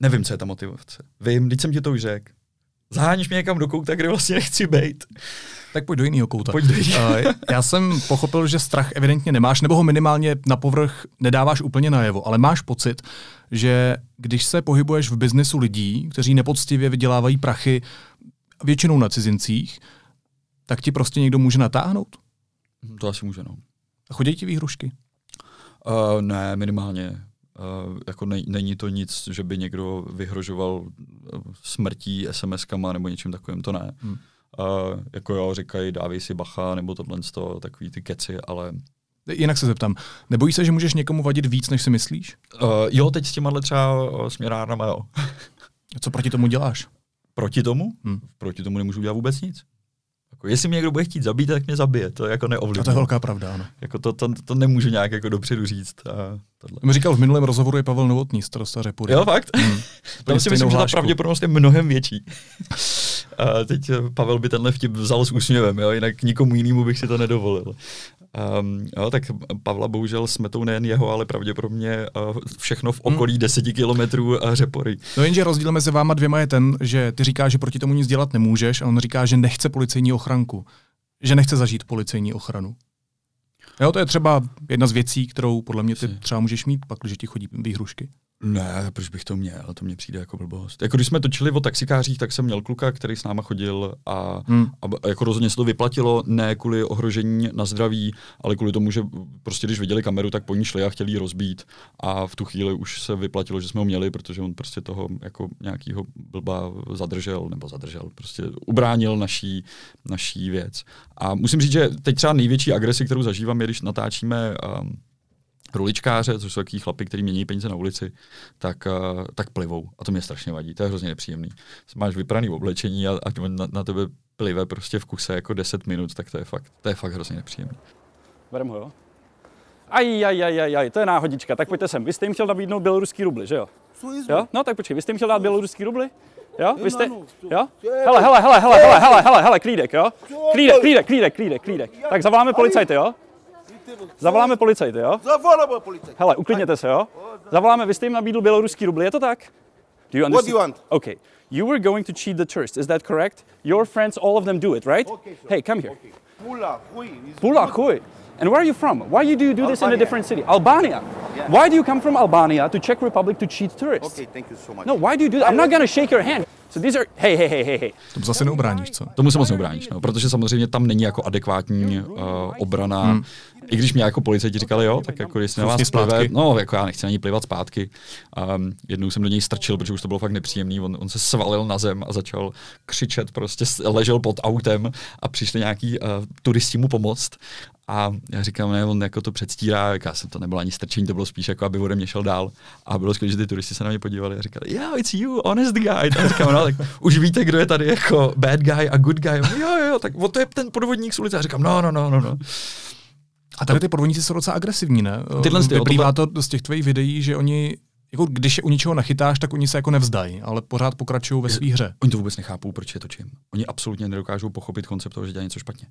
nevím, co je ta motivace. Vím, když jsem ti to už řekl. Zaháníš mě někam do kouta, kde vlastně nechci být. Tak pojď do jiného kouta. Pojď do jiného. Uh, já jsem pochopil, že strach evidentně nemáš, nebo ho minimálně na povrch nedáváš úplně najevo, ale máš pocit, že když se pohybuješ v biznesu lidí, kteří nepoctivě vydělávají prachy většinou na cizincích, tak ti prostě někdo může natáhnout? To asi může, no. A chodí ti výhrušky? Uh, ne, minimálně. Uh, jako ne, není to nic, že by někdo vyhrožoval uh, smrtí, SMS-kama nebo něčím takovým, to ne. Hmm. Uh, jako jo, říkají, dávej si bacha, nebo tohle, to, takový ty keci, ale Jinak se zeptám, nebojíš se, že můžeš někomu vadit víc, než si myslíš? Uh, jo, teď s těma třeba směrárnama, jo. Co proti tomu děláš? Proti tomu? Hmm. Proti tomu nemůžu dělat vůbec nic. Jako, jestli mě někdo bude chtít zabít, tak mě zabije. To je jako neovlivňuje. A to je velká pravda, ano. Jako to, to, to, nemůžu nějak jako dopředu říct. A tohle. Mi říkal v minulém rozhovoru je Pavel Novotný, starosta Řepury. Jo, fakt? Hmm. Tam si myslím, že ta pravděpodobnost je mnohem větší. a teď Pavel by tenhle vtip vzal s úsměvem, jo? jinak nikomu jinému bych si to nedovolil. Um, jo, tak Pavla bohužel smetou nejen jeho, ale pravděpodobně uh, všechno v okolí hmm. deseti kilometrů uh, řepory. No jenže rozdíl mezi váma dvěma je ten, že ty říkáš, že proti tomu nic dělat nemůžeš a on říká, že nechce policejní ochranku. Že nechce zažít policejní ochranu. Jo, to je třeba jedna z věcí, kterou podle mě ty třeba můžeš mít, pak, když ti chodí výhrušky. Ne, proč bych to měl? To mě přijde jako blbost. Jako když jsme točili o taxikářích, tak jsem měl kluka, který s náma chodil a, hmm. a jako rozhodně se to vyplatilo, ne kvůli ohrožení na zdraví, ale kvůli tomu, že prostě když viděli kameru, tak po ní šli a chtěli ji rozbít. A v tu chvíli už se vyplatilo, že jsme ho měli, protože on prostě toho jako nějakýho blba zadržel, nebo zadržel, prostě ubránil naší, naší věc. A musím říct, že teď třeba největší agresi, kterou zažívám, je, když natáčíme um, ruličkáře, což jsou takový chlapy, kteří mění peníze na ulici, tak, uh, tak plivou. A to mě strašně vadí. To je hrozně nepříjemný. Máš vypraný oblečení a, a na, na tebe plive prostě v kuse jako 10 minut, tak to je fakt, to je fakt hrozně nepříjemný. Berem ho, jo? Aj, aj, aj, aj, aj, to je náhodička. Tak pojďte sem. Vy jste jim chtěl nabídnout běloruský rubly, že jo? Jo? No tak počkej, vy jste jim chtěl dát běloruský rubly? Jo? Vy jste, jo? Hele, hele, hele, hele, hele, hele, hele, hele, klídek, jo? Klídek, klídek, klídek, klídek, klídek. Tak zavoláme policajty, jo? Zavoláme policajty, jo? Zavoláme policajty. Hele, uklidněte se, jo? Zavoláme, vy jste jim nabídl běloruský rubly, je to tak? Do you understand? What do you want? Okay. You were going to cheat the tourists, is that correct? Your friends, all of them do it, right? Okay, sir. Hey, come here. Okay. Pula, hui. Pula, hui. And where are you from? Why do you do this in a different city? Albania. Yeah. Why do you come from Albania to Czech Republic to cheat tourists? Okay, thank you so much. No, why do you do that? I'm not gonna shake your hand. So these are, hey, hey, hey, hey, hey. To zase neubráníš, co? Tomu se moc neubráníš, no, protože samozřejmě tam není jako adekvátní uh, obrana. Hmm. I když mě jako policajti říkali, jo, tak jako jestli na vás plive, no jako já nechci ani plivat zpátky. Um, jednou jsem do něj strčil, protože už to bylo fakt nepříjemný. On, on se svalil na zem a začal křičet, prostě ležel pod autem a přišli nějaký uh, turisti mu pomoct. A já říkám, ne, on jako to předstírá, já jsem to nebylo ani strčení, to bylo spíš jako, aby ode mě šel dál. A bylo skvělé, že ty turisti se na mě podívali a říkali, yeah, it's you, honest guy. A říkám, no, tak už víte, kdo je tady jako bad guy a good guy. Jo, jo, jo, tak o to je ten podvodník z ulice. A říkám, no, no, no, no, no. A tady ty podvodníci jsou docela agresivní, ne? Tyhle Vyplývá to z těch tvých videí, že oni jako když je u něčeho nachytáš, tak oni se jako nevzdají, ale pořád pokračují ve své hře. Oni to vůbec nechápou, proč je točím. Oni absolutně nedokážou pochopit koncept toho, že dělají něco špatně.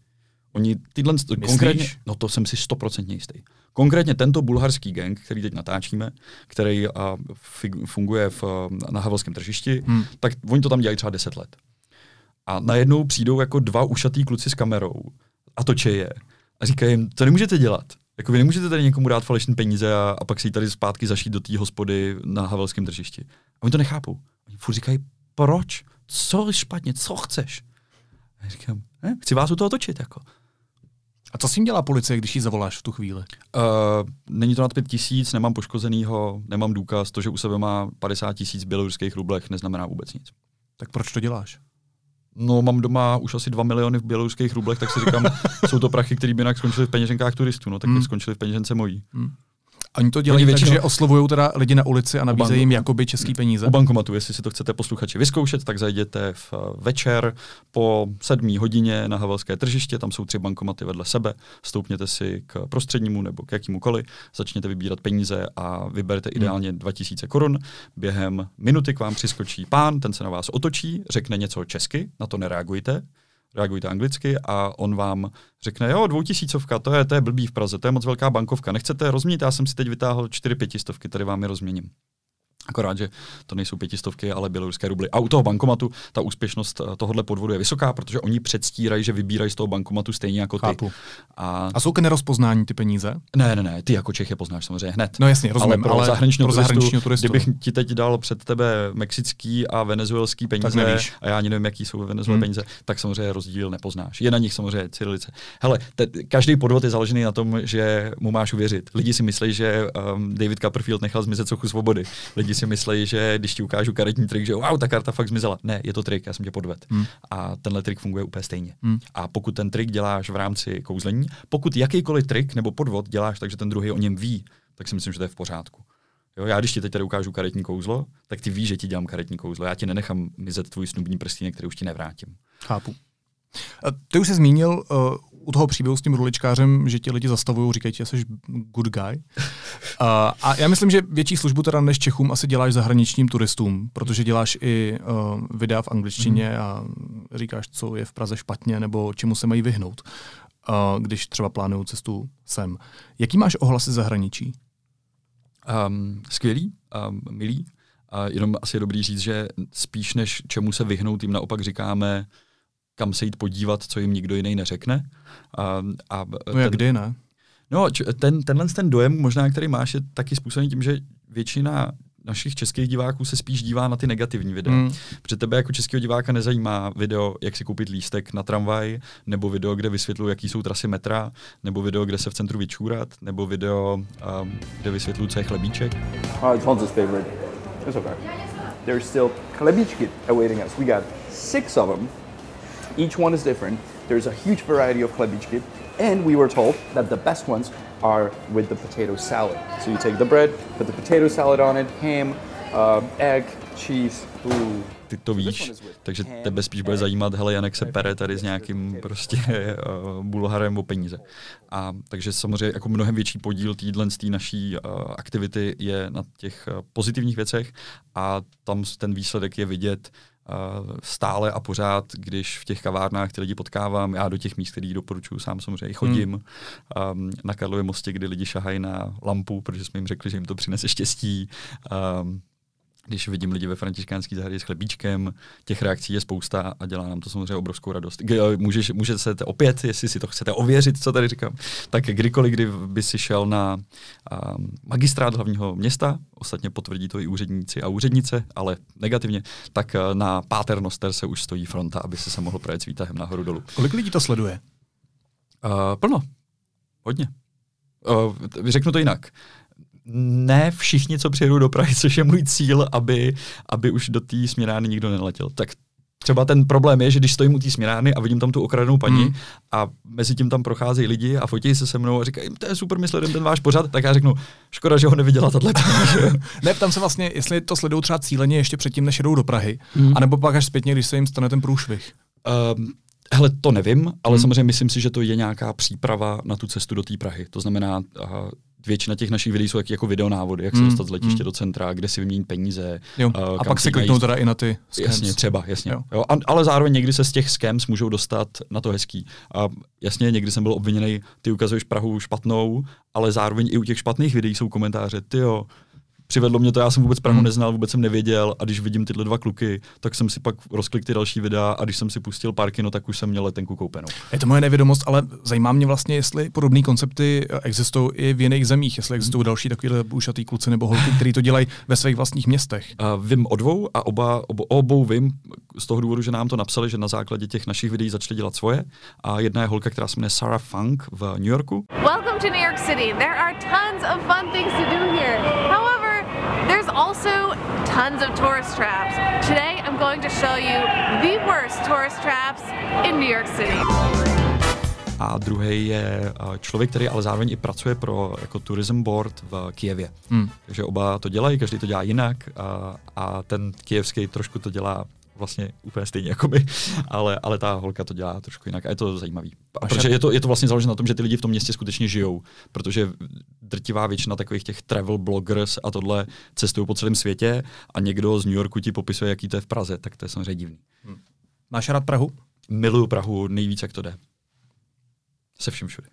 Oni tyhle, Myslíš? konkrétně, no to jsem si stoprocentně jistý. Konkrétně tento bulharský gang, který teď natáčíme, který a, funguje v, na havelském tržišti, hmm. tak oni to tam dělají třeba 10 let. A najednou přijdou jako dva ušatý kluci s kamerou a toče je. A říkají jim, to nemůžete dělat. Jako vy nemůžete tady někomu dát falešné peníze a, a pak si ji tady zpátky zašít do té hospody na havelském tržišti. A oni to nechápou. Oni furt říkají, proč? Co je špatně? Co chceš? A já říkám, ne, chci vás u toho točit. Jako. A co s tím dělá policie, když ji zavoláš v tu chvíli? Uh, není to nad pět tisíc, nemám poškozenýho, nemám důkaz. To, že u sebe má 50 tisíc běloruských rublech, neznamená vůbec nic. Tak proč to děláš? No, mám doma už asi 2 miliony v běloruských rublech, tak si říkám, jsou to prachy, které by jinak skončily v peněženkách turistů, no tak hmm. skončily v peněžence mojí. Hmm. Oni to dělají většinou... tak, že oslovují teda lidi na ulici a nabízejí jim jakoby český peníze. U bankomatu, jestli si to chcete posluchači vyzkoušet, tak zajděte v eh, večer po sedmí hodině na Havelské tržiště, tam jsou tři bankomaty vedle sebe, stoupněte si k prostřednímu nebo k jakýmukoliv, začněte vybírat peníze a vyberte hmm. ideálně 2000 korun. Během minuty k vám přiskočí pán, ten se na vás otočí, řekne něco česky, na to nereagujte, reagujte anglicky a on vám řekne, jo, dvoutisícovka, to je, to je blbý v Praze, to je moc velká bankovka, nechcete rozměnit, já jsem si teď vytáhl čtyři pětistovky, tady vám je rozměním. Akorát, že to nejsou pětistovky, ale běloruské rubly. A u toho bankomatu ta úspěšnost eh, tohohle podvodu je vysoká, protože oni předstírají, že vybírají z toho bankomatu stejně jako ty. Chápu. A A jsou k nerozpoznání ty peníze? ne, ne, ne, ty jako Čech je poznáš samozřejmě hned. No jasně, rozumím, ale pro ale zahraničního, pro turistu, zahraničního turistu, kdybych no. ti teď dal před tebe mexický a venezuelský peníze nevíš. a já ani nevím, jaký jsou ve Venezuele Hmm. peníze, tak samozřejmě rozdíl nepoznáš. Je na nich samozřejmě cyrilice. Hele, te, každý podvod je založený na tom, že mu máš uvěřit. Lidi si myslí, že um, David Copperfield nechal zmizet sochu svobody. Lidi si myslí, že když ti ukážu karetní trik, že wow, ta karta fakt zmizela. Ne, je to trik, já jsem tě podved. Hmm. A tenhle trik funguje úplně stejně. Hmm. A pokud ten trik děláš v rámci kouzlení, pokud jakýkoliv trik nebo podvod děláš tak, že ten druhý o něm ví, tak si myslím, že to je v pořádku. Jo, já když ti teď tady ukážu karetní kouzlo, tak ty víš, že ti dělám karetní kouzlo. Já ti nenechám mizet tvůj snubní prstínek, který už ti nevrátím. Chápu. A ty už jsi zmínil uh, u toho příběhu s tím ruličkářem, že ti lidi zastavují, říkají ti, jsi good guy. Uh, a já myslím, že větší službu teda než Čechům asi děláš zahraničním turistům, protože děláš i uh, videa v angličtině Mhm. a říkáš, co je v Praze špatně nebo čemu se mají vyhnout, uh, když třeba plánují cestu sem. Jaký máš ohlasy zahraničí? Um, skvělý, um, milý. A jenom asi je dobrý říct, že spíš než čemu se vyhnout, jim naopak říkáme, kam se jít podívat, co jim nikdo jiný neřekne. Um, a No jak kdy, ne? No, č- ten, tenhle ten dojem možná, který máš, je taky způsobený tím, že většina našich českých diváků se spíš dívá na ty negativní videa. Mm. Protože tebe jako českého diváka nezajímá video, jak si koupit lístek na tramvaj, nebo video, kde vysvětluji, jaký jsou trasy metra, nebo video, kde se v centru vyčůrat, nebo video, um, kde vysvětluji, co je chlebíček. Uh, it's favorite. It's okay. There's still chlebíčky awaiting us. We got six of them. Each one is different. There's a huge variety of chlebíčky. And we were told that the best ones are with the potato salad. So you take the bread, put the potato salad on it, ham, uh, egg, cheese. Ooh. Ty to víš, takže tebe spíš bude zajímat, hele, Janek se pere tady s nějakým prostě uh, bulharem o peníze. A takže samozřejmě jako mnohem větší podíl týdlen z té naší uh, aktivity je na těch uh, pozitivních věcech a tam ten výsledek je vidět stále a pořád, když v těch kavárnách ty lidi potkávám, já do těch míst, který doporučuju sám samozřejmě chodím, um, na Karlově mostě, kdy lidi šahají na lampu, protože jsme jim řekli, že jim to přinese štěstí. Um, když vidím lidi ve františkánský zahradě s chlebíčkem, těch reakcí je spousta a dělá nám to samozřejmě obrovskou radost. G- Můžeš, můžete se opět, jestli si to chcete ověřit, co tady říkám, tak kdykoliv, kdy by si šel na um, magistrát hlavního města, ostatně potvrdí to i úředníci a úřednice, ale negativně, tak uh, na Paternoster se už stojí fronta, aby se se mohl projet s výtahem nahoru dolů. Kolik lidí to sleduje? Uh, plno. Hodně. Uh, řeknu to jinak. Ne všichni, co přijedou do Prahy, což je můj cíl, aby, aby už do té směrárny nikdo neletěl. Tak třeba ten problém je, že když stojím u té směrárny a vidím tam tu okradenou paní Hmm. a mezi tím tam procházejí lidi a fotí se se mnou a říkají, to je super, my sledujeme ten váš pořad, tak já řeknu, škoda, že ho neviděla tahle paní. že jo." Ne, tam se vlastně, jestli to sledují třeba cíleně ještě předtím, než jedou do Prahy, mm. anebo pak až zpětně, když se jim stane ten průšvih. Um, hele, to nevím, ale Hmm. samozřejmě myslím si, že to je nějaká příprava na tu cestu do té Prahy. To znamená, uh, většina těch našich videí jsou jak, jako videonávody, jak se Hmm, dostat z letiště hmm. do centra, kde si vyměnit peníze. Jo. uh, a pak si se kliknou teda i na ty scams. Jasně, třeba, jasně. Jo. Jo. A, ale zároveň někdy se z těch scams můžou dostat na to hezký. A jasně, někdy jsem byl obviněný, ty ukazuješ Prahu špatnou, ale zároveň i u těch špatných videí jsou komentáře, ty jo, přivedlo mě to, já jsem vůbec Prahu Hmm. neznal, vůbec jsem nevěděl a když vidím tyhle dva kluky, tak jsem si pak rozklik ty další videa a když jsem si pustil pár kino, tak už jsem měl letenku koupenou. Je to moje nevědomost, ale zajímá mě vlastně, jestli podobné koncepty eh, existují i v jiných zemích, jestli existují další takovýhle ušatý kluci nebo holky, kteří to dělají ve svých vlastních městech. Uh, vím o dvou a oba, obo, o obou vím z toho důvodu, že nám to napsali, že na základě těch našich videí začali dělat svoje. A jedna je holka, která se jmenuje Sarah Funk v New Yorku. Welcome to New York City. There are tons of fun things to do here. Also tons of tourist traps. Today I'm going to show you the worst tourist traps in New York City. A druhý je uh, člověk, který ale zároveň i pracuje pro jako tourism board v Kijevě. Hmm. Takže oba to dělají, každý to dělá jinak a, a ten kijevský trošku to dělá vlastně úplně stejně jako my, ale, ale ta holka to dělá trošku jinak a je to zajímavý. A protože je to, je to vlastně založeno na tom, že ty lidi v tom městě skutečně žijou, protože drtivá většina takových těch travel bloggers a tohle cestují po celém světě a někdo z New Yorku ti popisuje, jaký to je v Praze, tak to je samozřejmě divný. Máš rád Prahu? Miluju Prahu nejvíc, jak to jde. Se vším všude.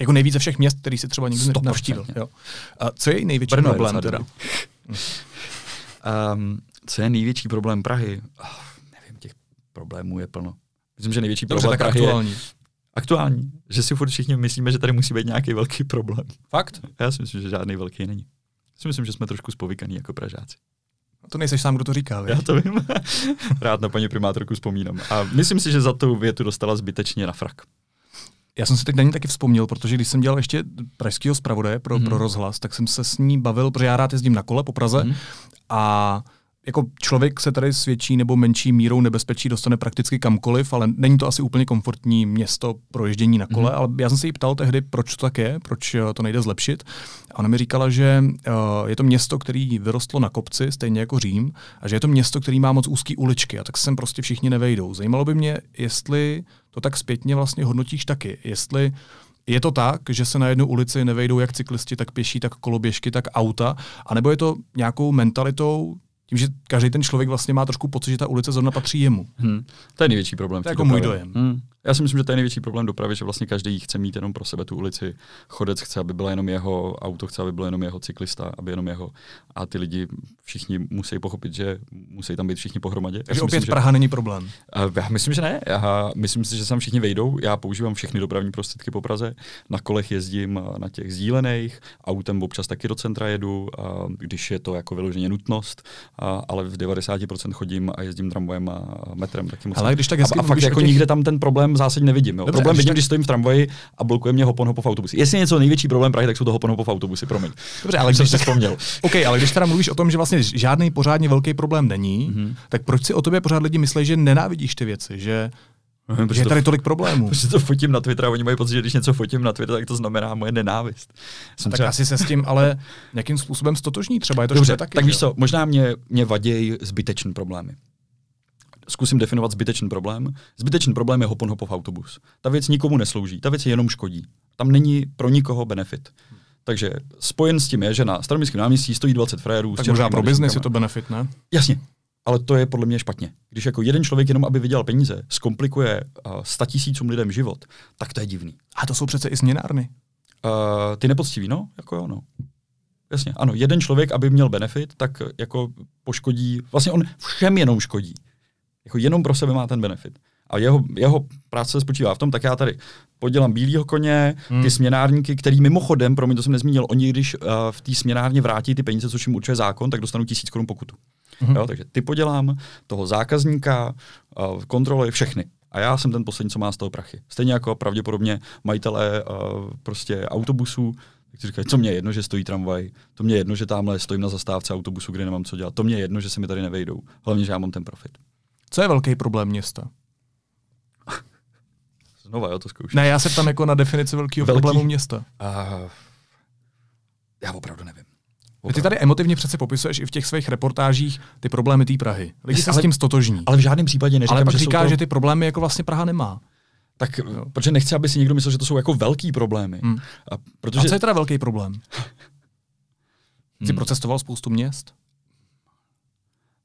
Jako nejvíce všech měst, který si třeba nikdy 100%. navštívil. Jo. A co je její největší Brno problém teda? Um, co je největší problém Prahy? Oh, nevím, těch problémů je plno. Myslím, že největší Dobře, problém tak Prahy aktuální. je aktuální. Že si furt všichni myslíme, že tady musí být nějaký velký problém. Fakt? Já si myslím, že žádný velký není. Já si myslím, že jsme trošku spovykaný jako Pražáci. To nejseš sám, kdo to říká, viď? Já to vím. Rád na paní primátorku vzpomínám. A myslím si, že za tu větu dostala zbytečně na frak. Já jsem si teď na ní taky vzpomněl, protože když jsem dělal ještě pražského zpravodaje pro, Mhm. mm. pro rozhlas, tak jsem se s ní bavil, protože já rád jezdím na kole po Praze Mhm. a jako člověk se tady s větší nebo menší mírou nebezpečí dostane prakticky kamkoliv, ale není to asi úplně komfortní město pro ježdění na kole, Mhm. ale já jsem se jí ptal tehdy, proč to tak je, proč eh, to nejde zlepšit. A ona mi říkala, že uh, je to město, který vyrostlo na kopci, stejně jako Řím, a že je to město, který má moc úzký uličky a tak sem prostě všichni nevejdou. Zajímalo by mě, jestli to tak zpětně vlastně hodnotíš taky, jestli je to tak, že se na jednu ulici nevejdou jak cyklisti, tak pěší, tak koloběžky, tak auta, anebo je to nějakou mentalitou, tím, že každý ten člověk vlastně má trošku pocit, že ta ulice zrovna patří jemu. Hmm. To je největší problém. To je jako můj dojem. Hmm. Já si myslím, že to je největší problém dopravy, že vlastně každý chce mít jenom pro sebe tu ulici. Chodec chce, aby byla jenom jeho, auto chce, aby byl jenom jeho cyklista, aby jenom jeho. A ty lidi všichni musí pochopit, že musí tam být všichni pohromadě. Já Takže opět myslím, Praha není problém. A Já myslím, že ne. Já myslím si, že sem všichni vejdou. Já používám všechny dopravní prostředky po Praze. Na kolech jezdím a na těch sdílených, autem občas taky do centra jedu, a když je to jako vyloženě nutnost, a, ale v 90% chodím a jezdím tramvajem a metrem taky moc. Ale když tak a, hezky a fakt mluvíš o jako těch- nikde tam ten problém zásadně nevidím. Jo. Dobře, problém když vidím, tak- když stojím v tramvaji a blokuje mě hopon hopov autobusy. Jestli je něco největší problém Prahy, tak jsou to hopon hopov autobusy, promiň. Dobře, ale Už jsem když si vzpomněl. OK, ale když teda mluvíš o tom, že vlastně žádný pořádně velký problém není, Mhm. mm-hmm. tak proč si o tobě pořád lidi myslí, že nenávidíš ty věci, že, Nevím, že proč je tady tolik problémů? Protože to fotím na Twitter a oni mají pocit, že když něco fotím na Twitter, tak to znamená moje nenávist. Jsem Tak třeba- asi se s tím ale nějakým způsobem stotožní třeba, je to Dobře, taky. tak víš co, možná mě, mě vadějí zbytečný problémy. Zkusím definovat zbytečný problém. Zbytečný problém je hopon hopov autobus. Ta věc nikomu neslouží, ta věc je jenom škodí. Tam není pro nikoho benefit. Takže spojen s tím je, že na staroměstském náměstí stojí 20 frérů. s Tak možná pro biznis je to benefit, ne? Jasně, ale to je podle mě špatně. Když jako jeden člověk jenom, aby vydělal peníze, zkomplikuje uh, 100 tisícům lidem život, tak to je divný. A to jsou přece i směnárny. Uh, ty nepoctiví, no, jako jo, no. Jasně, ano, jeden člověk, aby měl benefit, tak jako poškodí, vlastně on všem jenom škodí. Jako jenom pro sebe má ten benefit. A jeho, jeho práce spočívá v tom, tak já tady podělám bílýho koně, Hmm. ty směnárníky, který mimochodem, pro mě to jsem nezmínil, oni když uh, v té směnárně vrátí ty peníze, což jim určuje zákon, tak dostanou tisíc korun pokutu. Mhm. Jo, takže ty podělám, toho zákazníka, uh, kontroly, všechny. A já jsem ten poslední, co má z toho prachy. Stejně jako pravděpodobně majitelé uh, prostě autobusů, tak si říkají, co mě je jedno, že stojí tramvaj, to mě je jedno, že tamhle stojím na zastávce autobusu, kde nemám co dělat, to mě je jedno, že se mi tady nevejdou. Hlavně, že já mám ten profit. Co je velký problém města? Znova, jo, to zkouším. Ne, já se ptám jako na definici velkého Velký? problému města. Uh, já opravdu nevím. Ty tady emotivně přece popisuješ i v těch svých reportážích ty problémy té Prahy. Lidi se Ale- s tím stotožní. Ale v žádném případě neříkám, ale pak že říká, to... že ty problémy jako vlastně Praha nemá. Tak, protože nechci, aby si někdo myslel, že to jsou jako velký problémy. Hmm. A A protože co je teda velký problém? Jsi Hmm. procestoval spoustu měst?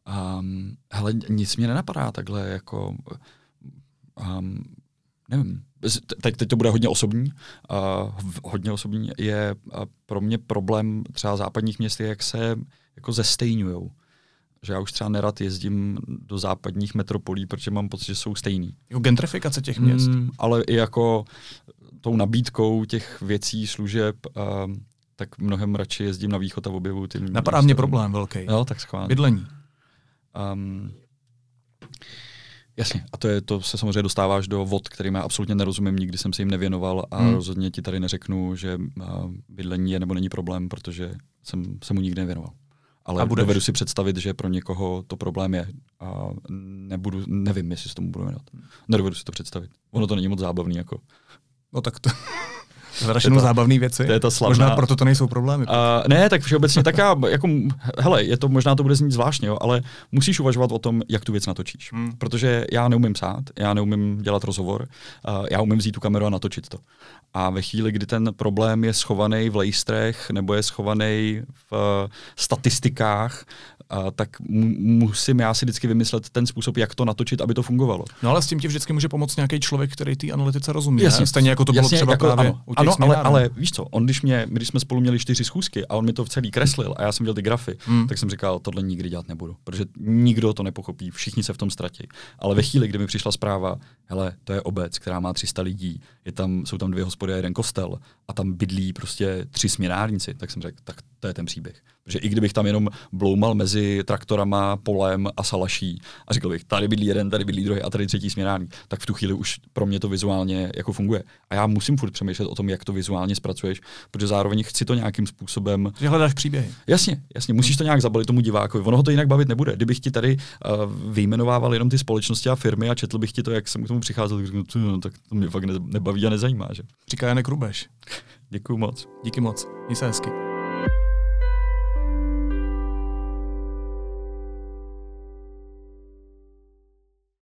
Um, hele, nic mě nenapadá takhle jako, um, nevím, teď, teď to bude hodně osobní, uh, hodně osobní je uh, pro mě problém třeba západních měst, jak se jako zestejňujou. Že já už třeba nerad jezdím do západních metropolí, protože mám pocit, že jsou stejný. Jako gentrifikace těch měst. Mm, ale i jako tou nabídkou těch věcí, služeb, um, tak mnohem radši jezdím na východ a objevuju ty Napadá mě problém velký. Jo, tak schválně. Bydlení. Um, jasně, a to, je, to se samozřejmě dostáváš do vod, kterým já absolutně nerozumím, nikdy jsem se jim nevěnoval a Hmm. rozhodně ti tady neřeknu, že uh, bydlení je nebo není problém, protože jsem se mu nikdy nevěnoval. Ale A budeš? dovedu si představit, že pro někoho to problém je. A nebudu, nevím, jestli se tomu budu věnovat. Nedovedu si to představit. Ono to není moc zábavný. Jako. No tak to... Zrašenou To je ta- zábavné věci. to je ta slavná- Možná proto to nejsou problémy. Uh, ne, tak všeobecně, tak já, jako, hele, je to, možná to bude znít zvláštně, jo, ale musíš uvažovat o tom, jak tu věc natočíš. Hmm. Protože já neumím psát, já neumím dělat rozhovor, uh, já umím vzít tu kameru a natočit to. A ve chvíli, kdy ten problém je schovaný v lejstrech nebo je schovaný v uh, statistikách, a tak mu- musím já si vždycky vymyslet ten způsob, jak to natočit, aby to fungovalo. No ale s tím ti vždycky může pomoct nějaký člověk, který té analytice rozumí. Jasně. ne? Stejně jako to bylo Jasně, třeba jako, právě ano, u těch ano ale, ale víš co, on když mě, když jsme spolu měli čtyři schůzky a on mi to v celý kreslil a já jsem dělal ty grafy, Hmm. tak jsem říkal, tohle nikdy dělat nebudu, protože nikdo to nepochopí, všichni se v tom ztratí. Ale ve chvíli, kdy mi přišla zpráva, hele, to je obec, která má 300 lidí, je tam, jsou tam dvě hospody a jeden kostel a tam bydlí prostě tři směnárníci, tak jsem řekl, tak to je ten příběh. Protože i kdybych tam jenom bloumal mezi traktorama, polem a salaší a řekl bych, tady bydlí jeden, tady bydlí druhý a tady třetí směnárník, tak v tu chvíli už pro mě to vizuálně jako funguje. A já musím furt přemýšlet o tom, jak to vizuálně zpracuješ, protože zároveň chci to nějakým způsobem Že hledáš příběhy. Jasně, jasně, musíš to nějak zabalit tomu divákovi. Ono ho to jinak bavit nebude. Kdybych ti tady uh, vyjmenovával jenom ty společnosti a firmy a četl bych ti to, jak jsem k tomu přicházel, tak, řeknu, "Ty, no, tak to mě fakt ne- nebaví a nezajímá. Že? Říká Janek Rubeš. Děkuju moc. Díky moc. Měj se hezky.